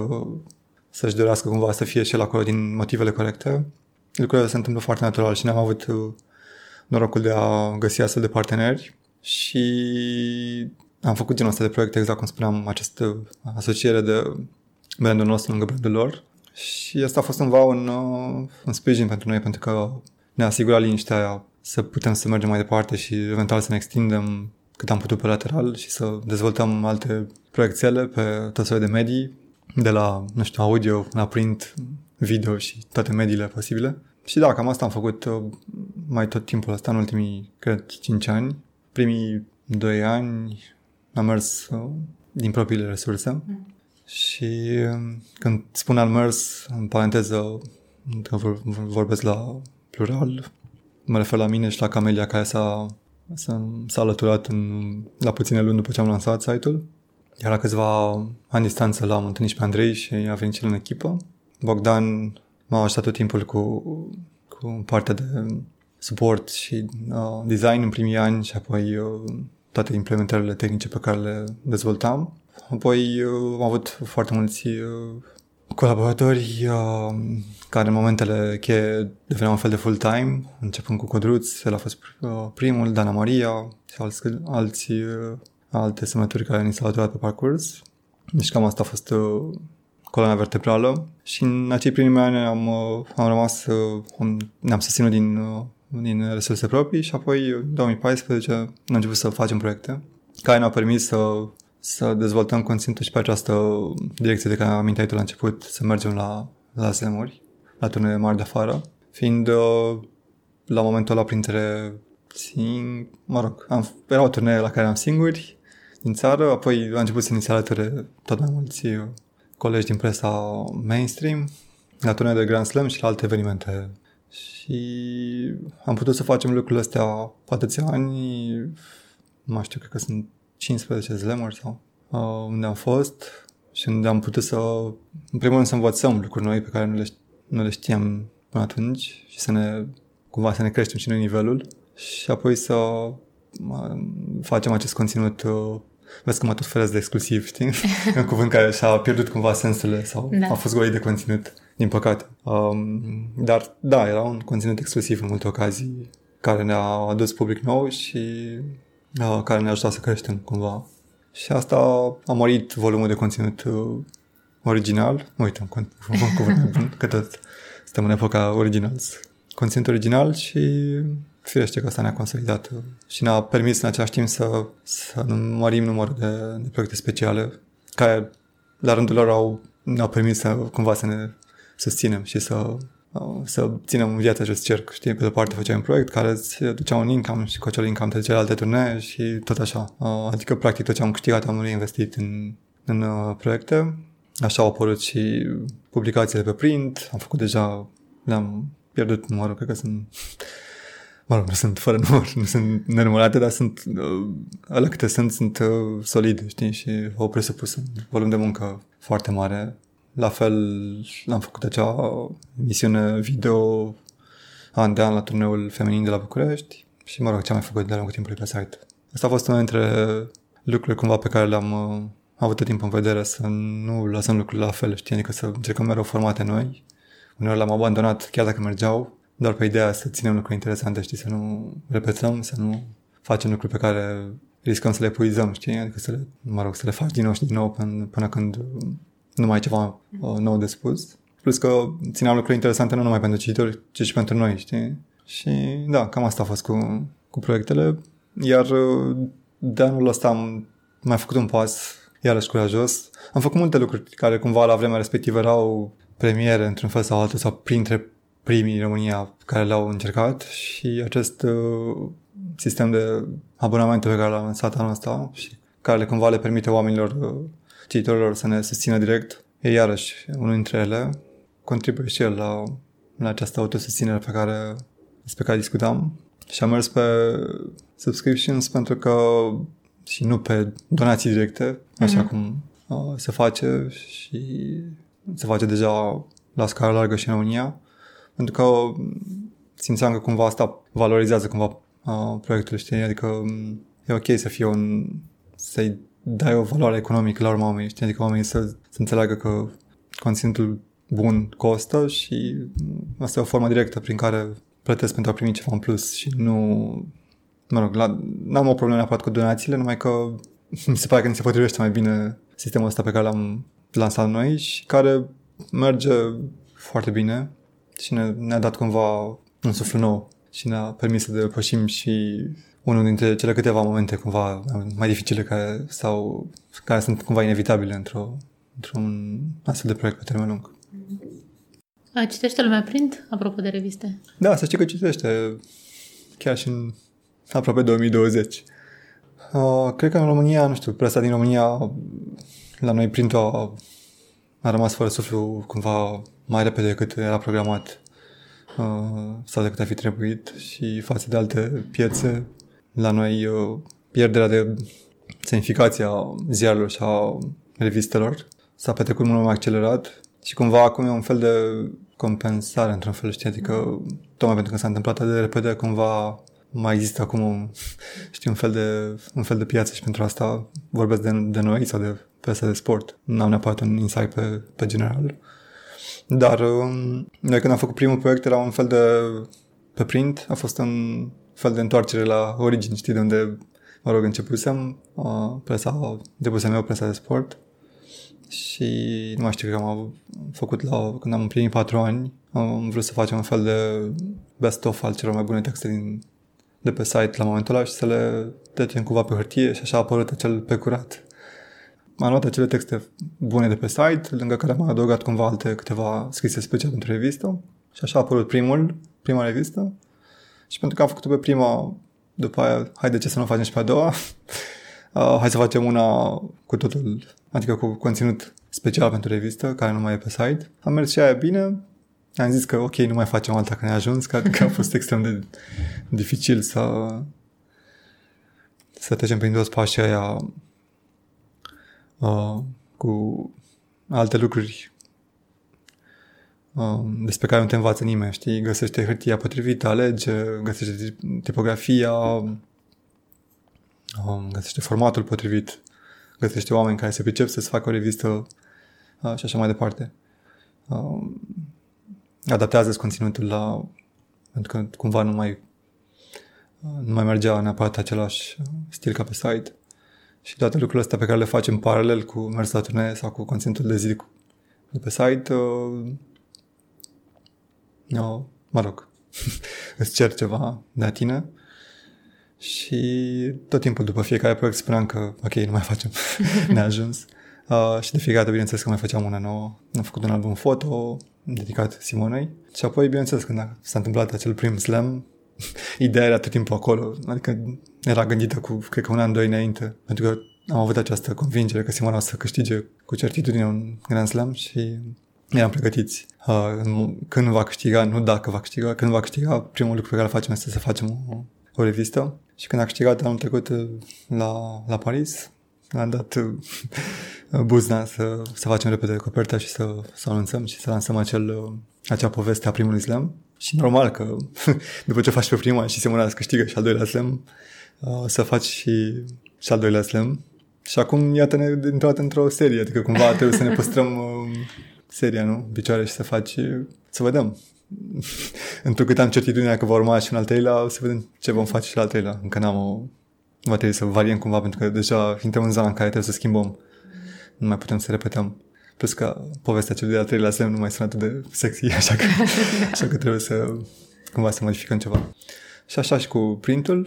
să-și dorească cumva să fie și el acolo din motivele corecte, lucrurile se întâmplă foarte natural și n-am avut uh, norocul de a găsi astfel de parteneri și am făcut genul ăsta de proiecte, exact cum spuneam, această asociere de brandul nostru lângă brandul lor. Și asta a fost cumva un, uh, un sprijin pentru noi pentru că ne asigura liniștea aia să putem să mergem mai departe și eventual să ne extindem cât am putut pe lateral și să dezvoltăm alte proiectele pe tot felul de medii, de la, nu știu, audio, la print, video și toate mediile posibile. Și da, cam asta am făcut uh, mai tot timpul ăsta, în ultimii, cred, 5 ani. Primii 2 ani am mers uh, din propriile resurse. Mm. Și um, când spun al mers, în paranteză, că vorbesc la plural, mă refer la mine și la Camelia care s-a, s-a, s-a alăturat în, la puține luni după ce am lansat site-ul. Iar la câțiva ani distanță l-am întâlnit și pe Andrei și a venit și el în echipă. Bogdan m-a ajutat tot timpul cu, cu partea de suport și uh, design în primii ani și apoi uh, toate implementările tehnice pe care le dezvoltam. Apoi uh, am avut foarte mulți uh, colaboratori uh, care în momentele cheie deveneau un fel de full-time, începând cu Codruț, el a fost primul, Dana Maria și alți, alții, alte semnături care ni s-au alăturat pe parcurs. Deci cam asta a fost coloana vertebrală și în acei primi ani am, am rămas, ne-am susținut din, din resurse proprii și apoi în 2014 am început să facem proiecte care ne-au permis să să dezvoltăm conținutul și pe această direcție de care am amintit tu la început, să mergem la, la zemuri, la turnee mari de afară, fiind uh, la momentul ăla printre sing... mă rog, am, era o turnee la care am singuri din țară, apoi a început să ni se alăture tot mai mulți uh, colegi din presa mainstream, la turnee de Grand Slam și la alte evenimente. Și am putut să facem lucrurile astea poate ani, nu mai știu, cred că sunt 15 slamuri sau uh, unde am fost și unde am putut să, în primul rând, să învățăm lucruri noi pe care nu le, nu le știam până atunci și să ne, cumva să ne creștem și noi nivelul și apoi să uh, facem acest conținut uh, Vezi că mă tot feresc de exclusiv, știi? un cuvânt care și-a pierdut cumva sensurile sau da. a fost golit de conținut, din păcate. Um, dar, da, era un conținut exclusiv în multe ocazii care ne-a adus public nou și uh, care ne-a ajutat să creștem cumva. Și asta a mărit volumul de conținut uh, original. Uite, un cuvânt bun, că tot suntem în epoca originals. Conținut original și firește că asta ne-a consolidat și ne-a permis în același timp să, să mărim numărul de, de proiecte speciale care la rândul lor au, ne-au permis să cumva să ne susținem și să să ținem în viață acest cerc, știi? Pe de parte făceai un proiect care îți ducea un income și cu acel income te ducea alte turnee și tot așa. Adică, practic, tot ce am câștigat am reinvestit în, în uh, proiecte. Așa au apărut și publicațiile pe print. Am făcut deja, le-am pierdut numărul, cred că sunt mă rog, nu sunt fără număr, nu sunt nenumărate, dar sunt, uh, alea câte sunt, sunt uh, solide, știi, și au presupus un volum de muncă foarte mare la fel am făcut acea misiune video an de an la turneul feminin de la București și mă rog ce am mai făcut de-a lungul timpului pe site. Asta a fost una dintre lucrurile cumva pe care le-am uh, avut tot timpul în vedere să nu lăsăm lucrurile la fel, știi, adică să încercăm mereu formate noi. Uneori le-am abandonat chiar dacă mergeau, doar pe ideea să ținem lucruri interesante, știi, să nu repetăm, să nu facem lucruri pe care riscăm să le epuizăm, știi? Adică să le, mă rog, să le faci din nou și din nou până, până când nu mai ai ceva uh, nou de spus. Plus că țineam lucruri interesante nu numai pentru cititori, ci și pentru noi, știi? Și da, cam asta a fost cu, cu proiectele. Iar uh, de anul ăsta am mai făcut un pas iarăși curajos. Am făcut multe lucruri care cumva la vremea respectivă erau premiere într-un fel sau altul sau printre primii în România care le-au încercat și acest uh, sistem de abonamente pe care l-am lansat anul ăsta și care le cumva le permite oamenilor, uh, cititorilor să ne susțină direct, e iarăși unul dintre ele. Contribuie și el la, la această autosusținere pe care, despre care discutam și am mers pe subscriptions pentru că și nu pe donații directe, așa mm-hmm. cum uh, se face și se face deja la scară largă și în România, pentru că simțeam că cumva asta valorizează cumva uh, proiectul, știi? Adică um, e ok să fie un... să-i dai o valoare economică la urma oamenii, știi? Adică oamenii să, să înțeleagă că conținutul bun costă și asta e o formă directă prin care plătesc pentru a primi ceva în plus și nu... Mă rog, la, n-am o problemă neapărat cu donațiile, numai că mi se pare că ni se potrivește mai bine sistemul ăsta pe care l-am lansat noi și care merge foarte bine și ne, ne-a dat cumva un suflu nou și ne-a permis să depășim și unul dintre cele câteva momente cumva mai dificile care, sau, care sunt cumva inevitabile într-o, într-un astfel de proiect pe termen lung. A, citește lumea print, apropo de reviste? Da, să știi că citește chiar și în aproape 2020. Uh, cred că în România, nu știu, presa din România la noi printul a, a rămas fără suflu cumva mai repede decât era programat uh, sau decât a fi trebuit și față de alte piețe, la noi uh, pierderea de semnificație a ziarelor și a revistelor s-a petrecut mult mai accelerat și cumva acum e un fel de compensare într-un fel, știi, adică tocmai pentru că s-a întâmplat atât de repede, cumva mai există acum un, știi, un fel de, un fel de piață și pentru asta vorbesc de, de noi sau de piesa de sport. N-am neapărat un insight pe, pe general. Dar um, noi când am făcut primul proiect era un fel de pe print, a fost un fel de întoarcere la origini, știi, de unde, mă rog, începusem uh, presa, depusem eu presa de sport și nu mai știu că am făcut la, când am împlinit patru ani, am vrut să facem un fel de best-of al celor mai bune texte din, de pe site la momentul ăla și să le trecem cumva pe hârtie și așa a apărut acel pe curat. Am luat acele texte bune de pe site, lângă care am adăugat cumva alte câteva scrise special pentru revistă și așa a apărut primul, prima revistă și pentru că am făcut-o pe prima, după aia, hai de ce să nu facem și pe a doua, uh, hai să facem una cu totul, adică cu conținut special pentru revistă, care nu mai e pe site. Am mers și aia bine, am zis că ok, nu mai facem alta că ne-a ajuns, că, că a fost extrem de dificil să să trecem prin toți pașii aia uh, cu alte lucruri uh, despre care nu te învață nimeni, știi? Găsește hârtia potrivită, alege, găsește tipografia, uh, găsește formatul potrivit, găsește oameni care se pricep să-ți facă o revistă uh, și așa mai departe. Uh, adaptează conținutul la... pentru că cumva nu mai uh, nu mai mergea neapărat același stil ca pe site. Și toate lucrurile astea pe care le facem paralel cu mers la turnee sau cu conținutul de zi de pe site, uh, uh, mă rog, îți cer ceva de la tine? Și tot timpul după fiecare proiect spuneam că ok, nu mai facem, ne-a ajuns. Uh, și de fiecare dată, bineînțeles, că mai făceam una nouă. Am făcut un album foto dedicat Simonei. Și apoi, bineînțeles, când s-a întâmplat acel prim slam, ideea era tot timpul acolo, adică era gândită cu, cred că un an, doi înainte, pentru că am avut această convingere că Simona o să câștige cu certitudine un Grand Slam și eram pregătiți. Uh, când va câștiga, nu dacă va câștiga, când va câștiga, primul lucru pe care facem este să facem o, o revistă. Și când a câștigat anul trecut uh, la, la Paris, am dat uh, buzna să, să facem repede coperta și să, să anunțăm și să lansăm acel, uh, acea poveste a primului slam. Și normal că după ce faci pe prima și Simona îți câștigă și al doilea slam, uh, să faci și, și al doilea slam. Și acum iată-ne dintr-o dată într-o serie, adică cumva trebuie să ne păstrăm uh, seria, nu? În picioare și să faci, să vedem. Întrucât am certitudinea că va urma și un al treilea, să vedem ce vom face și la al treilea. Încă n-am o, va trebui să variem cumva pentru că deja intrăm în zona în care trebuie să schimbăm. Nu mai putem să repetăm. Plus că povestea celui de-al treilea semn nu mai sunt atât de sexy, așa că, așa că trebuie să cumva să modificăm ceva. Și așa și cu printul.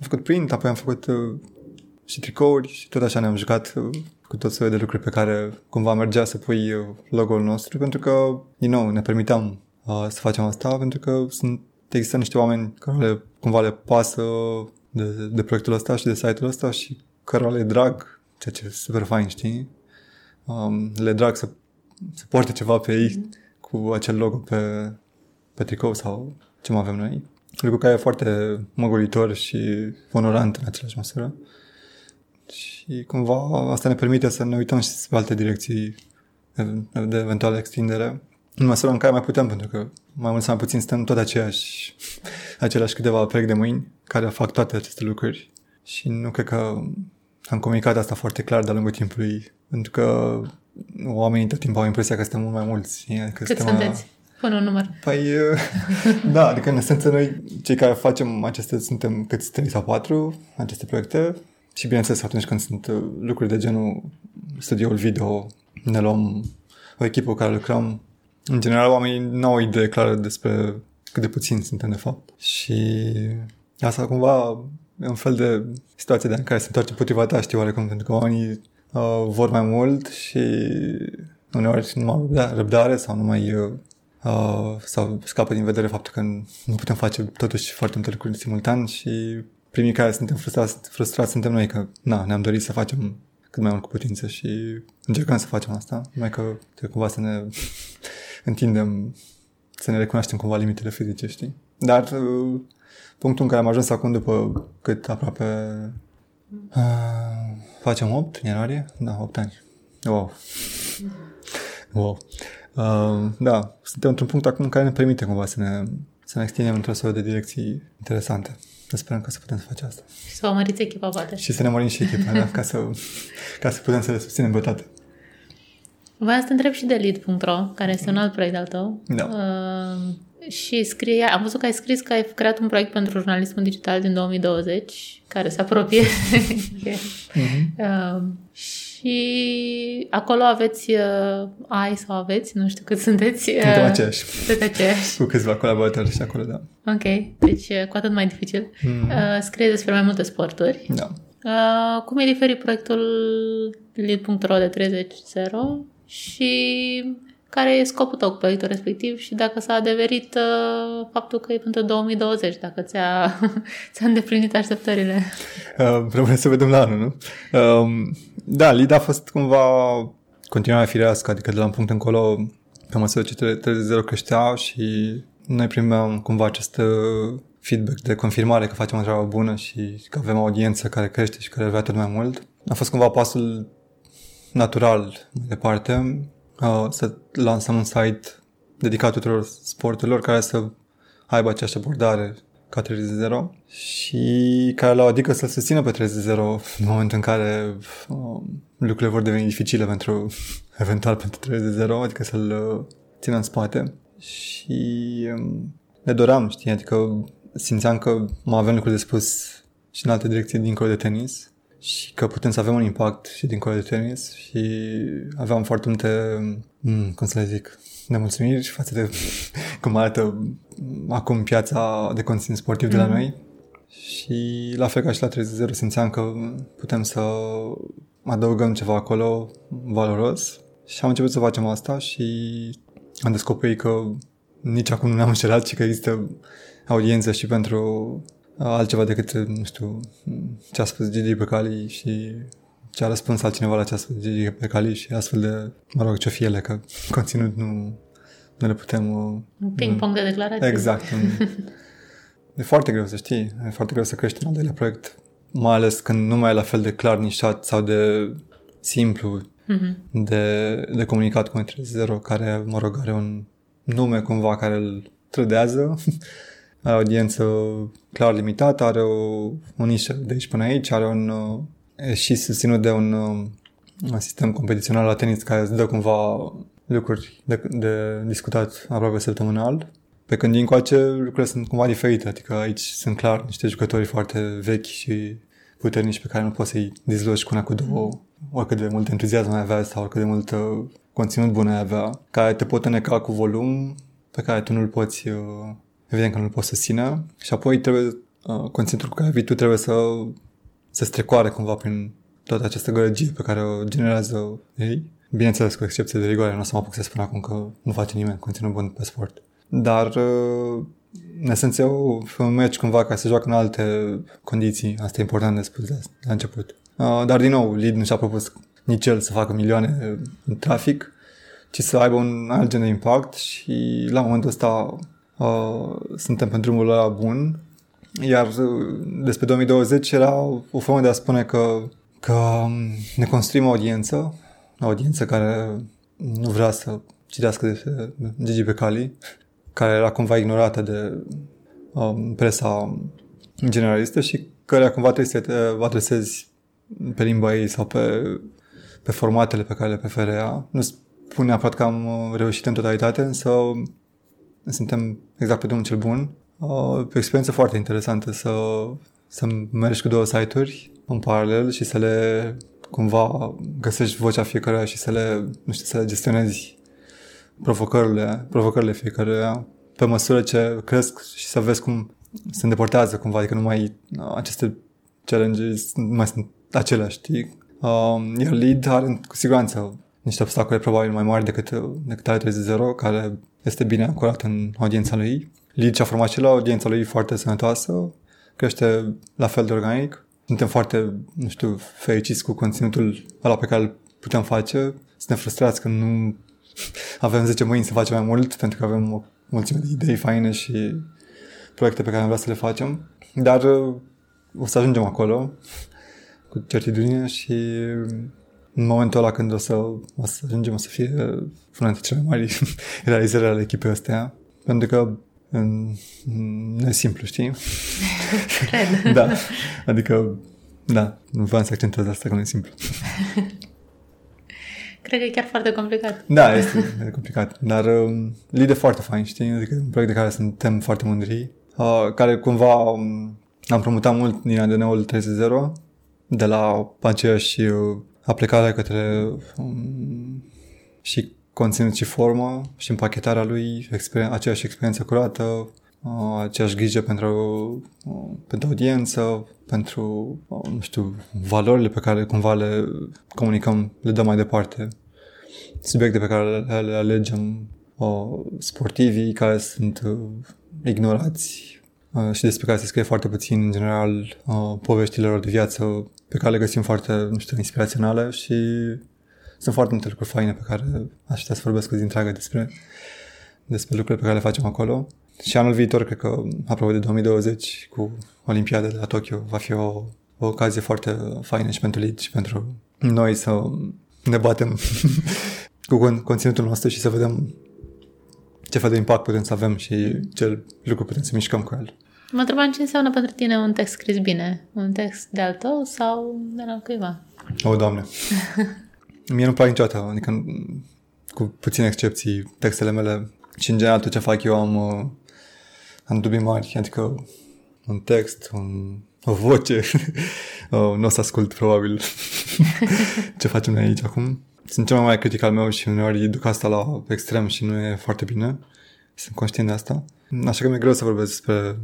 Am făcut print, apoi am făcut uh, și tricouri și tot așa ne-am jucat uh, cu tot soiul de lucruri pe care cumva mergea să pui uh, logo-ul nostru, pentru că, din nou, ne permiteam uh, să facem asta, pentru că sunt, există niște oameni care le, cumva le pasă de, de proiectul ăsta și de site-ul ăsta și care le drag, ceea ce e super fain, știi? Um, le drag să, să poarte ceva pe ei cu acel logo pe, pe tricou sau ce mai avem noi. Lucru care e foarte măguritor și onorant în același măsură. Și cumva asta ne permite să ne uităm și pe alte direcții de eventuală extindere. În măsura în care mai putem, pentru că mai mult sau mai puțin stăm tot aceeași, aceleași câteva perechi de mâini care fac toate aceste lucruri. Și nu cred că am comunicat asta foarte clar de-a lungul timpului, pentru că oamenii tot timpul au impresia că suntem mult mai mulți. Adică Cât sunteți? Până un număr. Păi, da, adică în esență noi, cei care facem aceste, suntem câți trei sau patru, aceste proiecte, și bineînțeles, atunci când sunt uh, lucruri de genul studioul video, ne luăm o echipă cu care lucrăm. În general, oamenii nu au o idee clară despre cât de puțin suntem de fapt. Și asta cumva e un fel de situație de în care se întoarce potriva ta, știi, oarecum, pentru că oamenii uh, vor mai mult și uneori nu au răbdare sau nu mai uh, sau scapă din vedere faptul că nu putem face totuși foarte multe lucruri simultan și primii care suntem frustrați, frustrați suntem noi că na, ne-am dorit să facem cât mai mult cu putință și încercăm să facem asta, mai că trebuie cumva să ne întindem, să ne recunoaștem cumva limitele fizice, știi? Dar uh, punctul în care am ajuns acum după cât aproape uh, facem 8 în ianuarie? Da, 8 ani. Wow. Wow. Uh, da, suntem într-un punct acum în care ne permite cumva să ne, să ne extindem într-o serie de direcții interesante. Să sperăm că să putem să facem asta. Și să vă măriți echipa, poate. Și să ne mărim și echipa, da, ca, să, ca să putem să le susținem pe toate. Vreau să te întreb și de lead.ro, care este un alt proiect al tău. Da. Uh, și scrie, am văzut că ai scris că ai creat un proiect pentru jurnalismul digital din 2020, care se apropie. mm-hmm. uh, și acolo aveți uh, ai sau aveți, nu știu cât sunteți. Uh, Suntem aceiași. Sunt aceiași. cu câțiva colaboratori și acolo, da. Ok, deci uh, cu atât mai dificil. Mm. Uh, scrie despre mai multe sporturi. Da. Uh, cum e diferit proiectul lead.ro de 30.0 și care e scopul tău cu proiectul respectiv și dacă s-a adeverit uh, faptul că e pentru 2020, dacă ți-a, ți-a îndeplinit așteptările. Uh, rămâne să vedem la anul, nu? Uh, da, lead a fost cumva continuarea firească, adică de la un punct încolo, pe măsură ce 30 creștea și noi primeam cumva acest uh, feedback de confirmare că facem o treabă bună și că avem o audiență care crește și care vrea tot mai mult. A fost cumva pasul natural mai departe uh, să lansăm un site dedicat tuturor sporturilor care să aibă aceeași abordare ca 3.0 și care la adică să-l susțină pe 3.0 în momentul în care uh, lucrurile vor deveni dificile pentru, eventual pentru 3.0, adică să-l uh, țină în spate. Și um, ne doream, știi, adică simțeam că mai avem lucruri de spus și în alte direcții dincolo de tenis și că putem să avem un impact și dincolo de tenis și aveam foarte multe, mm, cum să le zic, nemulțumiri față de cum arată acum piața de conținut sportiv mm. de la mm. noi și la fel ca și la 30 simțeam că putem să adăugăm ceva acolo valoros și am început să facem asta și am descoperit că nici acum nu ne-am înșelat și că există audiență și pentru altceva decât, nu știu, ce a spus Gigi pe Cali și ce a răspuns altcineva la ce a spus Gigi pe Cali și astfel de, mă rog, ce-o fie ele, că conținut nu, nu le putem... Uh, un ping-pong de declarații. Exact. e foarte greu să știi, e foarte greu să crești un al doilea proiect, mai ales când nu mai e la fel de clar nișat sau de simplu mm-hmm. de, de comunicat cu 3.0, care, mă rog, are un nume cumva care îl trădează are audiență clar limitată, are o, o nișă de aici până aici, are un e și susținut de un, un sistem competițional la tenis care îți dă cumva lucruri de, de discutat aproape săptămânal. Pe când din coace lucrurile sunt cumva diferite, adică aici sunt clar niște jucători foarte vechi și puternici pe care nu poți să-i dizloci cu una cu două, oricât de mult entuziasm ai avea sau oricât de mult uh, conținut bun ai avea, care te pot îneca cu volum pe care tu nu-l poți, uh, evident că nu-l poți susține și apoi trebuie, uh, conținutul cu care vii tu trebuie să se strecoare cumva prin toată această gălăgie pe care o generează ei. Bineînțeles, cu excepție de rigoare, nu o să mă apuc să spun acum că nu face nimeni conținut bun pe sport. Dar în esență, un meci cumva care se joacă în alte condiții. Asta e important de spus de la început. Uh, dar, din nou, Lid nu și-a propus nici el să facă milioane în trafic, ci să aibă un alt gen de impact și la momentul ăsta uh, suntem pe drumul ăla bun. Iar uh, despre 2020 era o formă de a spune că, că ne construim o audiență, o audiență care nu vrea să citească de Gigi Becali, care era cumva ignorată de um, presa generalistă și care cumva trebuie să te adresezi pe limba ei sau pe, pe formatele pe care le preferă ea. Nu spun neapărat că am uh, reușit în totalitate, însă suntem exact pe drumul cel bun. Uh, pe o experiență foarte interesantă să, să mergi cu două site-uri în paralel și să le cumva găsești vocea fiecare și să le, nu știu, să le gestionezi provocările, provocările fiecare pe măsură ce cresc și să vezi cum se îndepărtează cumva, adică nu mai aceste challenges nu mai sunt aceleași, știi? Um, iar lead are cu siguranță niște obstacole probabil mai mari decât, decât ale 30 care este bine ancorat în audiența lui. Lead și-a format și la audiența lui foarte sănătoasă, crește la fel de organic. Suntem foarte, nu știu, fericiți cu conținutul ăla pe care îl putem face. Suntem frustrați că nu avem 10 mâini să facem mai mult pentru că avem o mulțime de idei faine și proiecte pe care am vrea să le facem. Dar uh, o să ajungem acolo cu certitudine și în momentul ăla când o să, o să ajungem o să fie una dintre cele mai mari realizări ale echipei astea. Pentru că nu e simplu, știi? Cred. da. Adică, da, nu vreau să accentuez asta că nu e simplu. Cred că e chiar foarte complicat. Da, este complicat. Dar um, lead e foarte fain, știi? Adică un proiect de care suntem foarte mândri, uh, care cumva um, am promutat mult din ADN-ul 3.0 de la aceeași uh, aplicare către um, și conținut și formă și împachetarea lui, exper- aceeași experiență curată, uh, aceeași grijă pentru, uh, pentru audiență, pentru, uh, nu știu, valorile pe care cumva le comunicăm, le dăm mai departe. Subiecte pe care le, le alegem, uh, sportivii care sunt uh, ignorați uh, și despre care se scrie foarte puțin, în general, uh, poveștile lor de viață pe care le găsim foarte, nu știu, inspiraționale și sunt foarte multe lucruri faine pe care aș putea să vorbesc o zi întreagă despre, despre lucrurile pe care le facem acolo. Și anul viitor, cred că, apropo de 2020, cu Olimpiada de la Tokyo, va fi o, o ocazie foarte faină și pentru Lead și pentru noi să ne batem cu conținutul nostru și să vedem ce fel de impact putem să avem și ce lucruri putem să mișcăm cu el. Mă întrebam ce înseamnă pentru tine un text scris bine. Un text de-al tău sau de la cuiva? O, Doamne! Mie nu-mi plac niciodată, adică cu puține excepții, textele mele și în general tot ce fac eu am, uh, am dubii mari, adică un text, un, o voce, oh, nu o să ascult probabil ce facem noi aici acum. Sunt cel mai mare critic al meu și uneori duc asta la extrem și nu e foarte bine. Sunt conștient de asta. Așa că mi-e greu să vorbesc despre uh,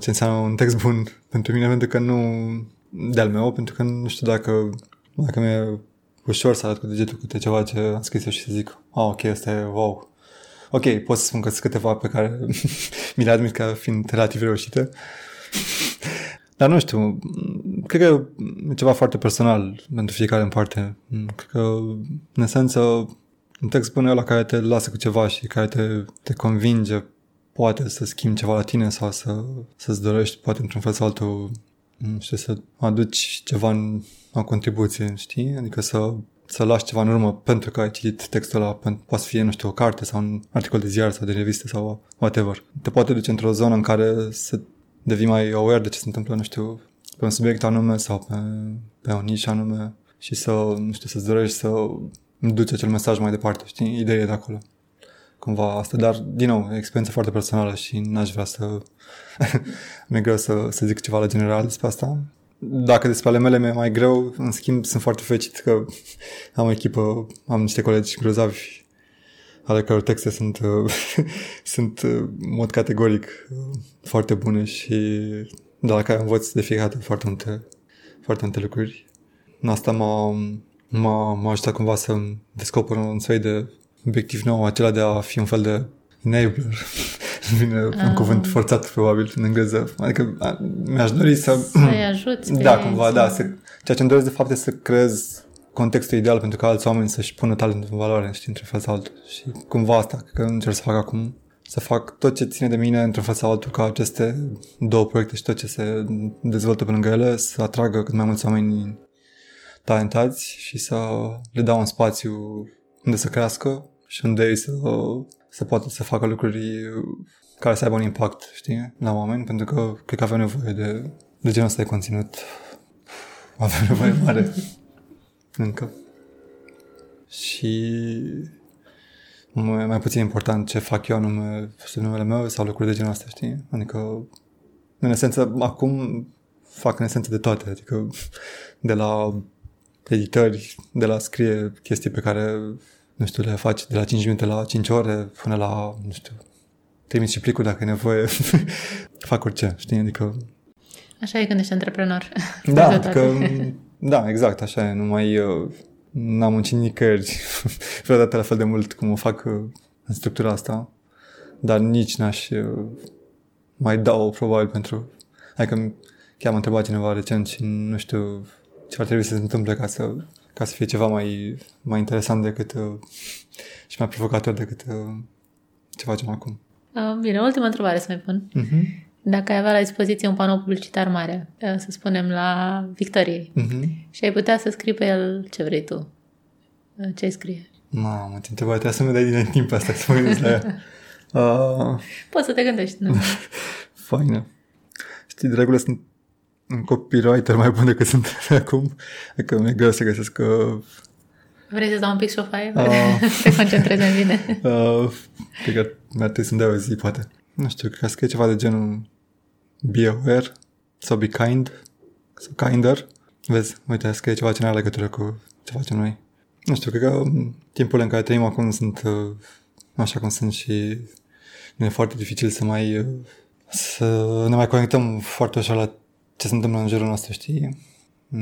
ce înseamnă un text bun pentru mine, pentru că nu de-al meu, pentru că nu știu dacă, dacă mi-e ușor să arăt cu degetul câte ceva ce am scris eu și să zic, ah, ok, asta e wow. Ok, pot să spun că sunt câteva pe care mi le admit ca fiind relativ reușite. Dar nu știu, cred că e ceva foarte personal pentru fiecare în parte. Cred că, în esență, un text bun e ăla care te lasă cu ceva și care te, te convinge poate să schimbi ceva la tine sau să, să-ți dorești, poate într-un fel sau altul, nu știu, să aduci ceva în o contribuție, știi? Adică să, să lași ceva în urmă pentru că ai citit textul ăla, poate să fie, nu știu, o carte sau un articol de ziar sau de revistă sau whatever. Te poate duce într-o zonă în care să devii mai aware de ce se întâmplă, nu știu, pe un subiect anume sau pe, pe o nișă anume și să, nu știu, să-ți dorești să duci acel mesaj mai departe, știi? Ideea de acolo. Cumva asta, dar, din nou, e experiență foarte personală și n-aș vrea să... mi-e greu să, să zic ceva la general despre asta. dacă despre ale mele mi-e mai greu, în schimb sunt foarte fericit că am o echipă, am niște colegi grozavi ale căror texte sunt, uh, sunt uh, în mod categoric uh, foarte bune și de la care învăț de fiecare dată foarte multe, foarte multe lucruri. Asta m-a, m-a, m-a ajutat cumva să descoper un soi de obiectiv nou, acela de a fi un fel de enabler. Vine un ah. cuvânt forțat, probabil, în engleză. Adică mi-aș dori să... Să-i ajuți. Da, cumva, da. Să, ceea ce îmi doresc, de fapt, este să creez contextul ideal pentru ca alți oameni să-și pună talentul în valoare, știi, într-un fel sau altul. Și cumva asta, cred că încerc să fac acum, să fac tot ce ține de mine într-un fel sau altul ca aceste două proiecte și tot ce se dezvoltă pe lângă ele să atragă cât mai mulți oameni talentați și să le dau un spațiu unde să crească și unde ei să, să poată să facă lucruri care să aibă un impact, știi, la oameni, pentru că cred că avem nevoie de, de genul ăsta de conținut. Avem nevoie mare încă. Și mai, mai puțin important ce fac eu nume, numele meu sau lucruri de genul ăsta, știi? Adică, în esență, acum fac în esență de toate, adică de la editări, de la scrie chestii pe care, nu știu, le faci de la 5 minute la 5 ore până la, nu știu, trimiți și plicul dacă e nevoie, fac orice, știi? Adică... Așa e când ești antreprenor. Da, adică da, exact, așa e. Nu mai... Uh, n-am muncit nicăieri vreodată la fel de mult cum o fac uh, în structura asta, dar nici n-aș uh, mai dau probabil pentru... Adică chiar m-a întrebat cineva recent și nu știu ce ar trebui să se întâmple ca să, ca să fie ceva mai, mai interesant decât uh, și mai provocator decât uh, ce facem acum. Uh, bine, ultima întrebare să mai pun. Uh-huh. Dacă ai avea la dispoziție un panou publicitar mare, să spunem la Victoriei, uh-huh. și ai putea să scrii pe el ce vrei tu, ce ai scrie? Mamă, te întrebai, trebuie să-mi dai din timp asta să mă gândesc la ea. Uh... Poți să te gândești. Nu? Faină. Știi, de regulă sunt un copywriter mai bun decât sunt acum. Adică mi-e greu să găsesc uh... Vrei să dau un pic șofaie? Uh, te concentrezi în bine. Uh, cred că mi-ar trebui să-mi dea o zi, poate nu știu, cred că e ceva de genul be aware sau be kind sau kinder. Vezi, uite, scrie ceva ce nu are legătură cu ce facem noi. Nu știu, cred că timpul în care trăim acum sunt uh, așa cum sunt și nu e foarte dificil să mai uh, să ne mai conectăm foarte ușor la ce se întâmplă în jurul nostru, știi?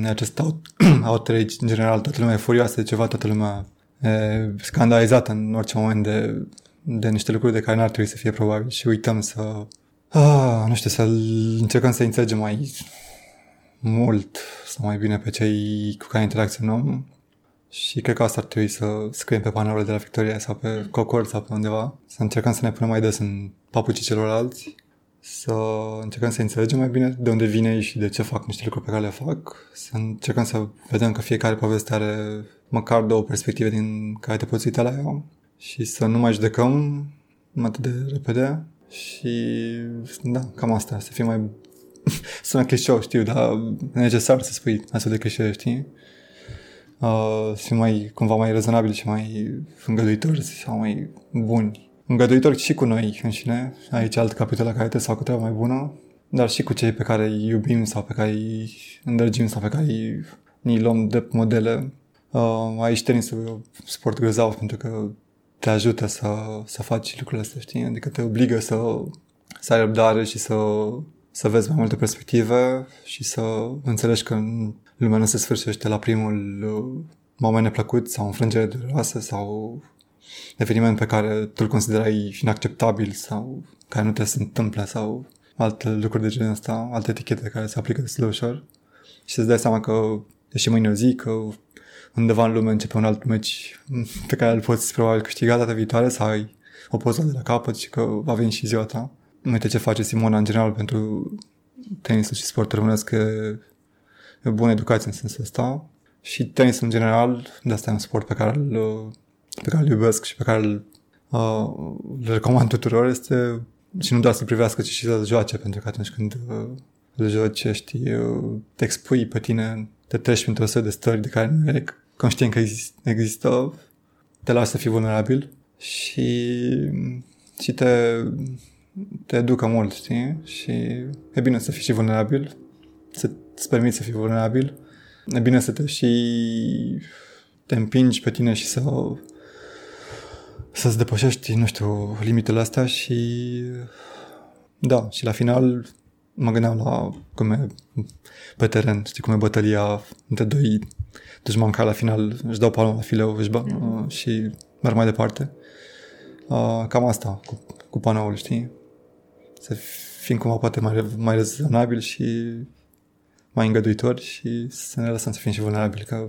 Acest out, outrage, în general, toată lumea e furioasă de ceva, toată lumea e scandalizată în orice moment de de niște lucruri de care n-ar trebui să fie probabil. Și uităm să, ah, nu știu, să încercăm să înțelegem mai mult sau mai bine pe cei cu care interacționăm. Și cred că asta ar trebui să scriem pe panourile de la Victoria sau pe Concord sau pe undeva, să încercăm să ne punem mai des în papucii celorlalți, să încercăm să înțelegem mai bine de unde vine ei și de ce fac niște lucruri pe care le fac, să încercăm să vedem că fiecare poveste are măcar două perspective din care te poți uita la ea și să nu mai judecăm atât de repede și da, cam asta, să fim mai sună clișeu, știu, dar e necesar să spui astfel de clișee, știi? Uh, să fim mai, cumva mai rezonabili și mai îngăduitori sau mai buni. Îngăduitori și cu noi înșine, aici alt capitol la care trebuie să fac o treabă mai bună, dar și cu cei pe care îi iubim sau pe care îi îndrăgim sau pe care îi, îi luăm de modele. Uh, aici tenisul e sport grozav pentru că te ajută să, să faci lucrurile astea, știi? Adică te obligă să, să ai răbdare și să, să vezi mai multe perspective și să înțelegi că lumea nu se sfârșește la primul uh, moment neplăcut sau înfrângere dureroasă sau eveniment pe care tu îl considerai inacceptabil sau care nu te se întâmple sau alte lucruri de genul ăsta, alte etichete care se aplică destul de ușor și îți dai seama că e și mâine o zi, că undeva în lume începe un alt meci pe care îl poți probabil câștiga data viitoare sau ai o poză de la capăt și că va veni și ziua ta. Uite ce face Simona în general pentru tenisul și sportul românesc e, e bună educație în sensul ăsta și tenisul în general, de asta e un sport pe care îl, pe care îl iubesc și pe care îl, uh, îl recomand tuturor, este și nu doar să privească, ci și să joace, pentru că atunci când uh, îl joci, știi, uh, te expui pe tine te treci printr-o serie de stări de care nu e conștient că există, există te lași să fii vulnerabil și, și te, te educă mult, știi? Și e bine să fii și vulnerabil să-ți permiți să fii vulnerabil. E bine să te și te împingi pe tine și să să-ți depășești, nu știu, limitele astea și da, și la final mă gândeam la cum e pe teren, știi cum e bătălia între doi dușmani care la final își dau palma la fileu își ba, mm. uh, și merg mai departe. Uh, cam asta cu, cu panoul, știi? Să fim cumva poate mai, mai rezonabil și mai îngăduitori și să ne lăsăm să fim și vulnerabili, că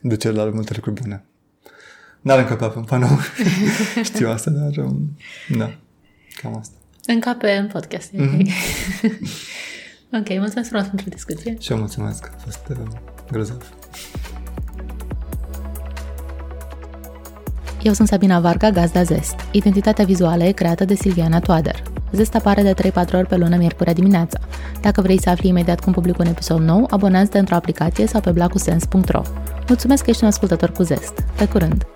duce la multe lucruri bune. N-ar încăpea pe un panou, știu asta, dar um, da, cam asta. Încape în podcast. Mm-hmm. ok, mulțumesc frumos pentru discuție. Și eu mulțumesc, a fost uh, grozav. Eu sunt Sabina Varga, gazda Zest. Identitatea vizuală e creată de Silviana Toader. Zest apare de 3-4 ori pe lună, miercurea dimineața. Dacă vrei să afli imediat când public un episod nou, abonează-te într-o aplicație sau pe blacusens.ro. Mulțumesc că ești un ascultător cu Zest. Pe curând!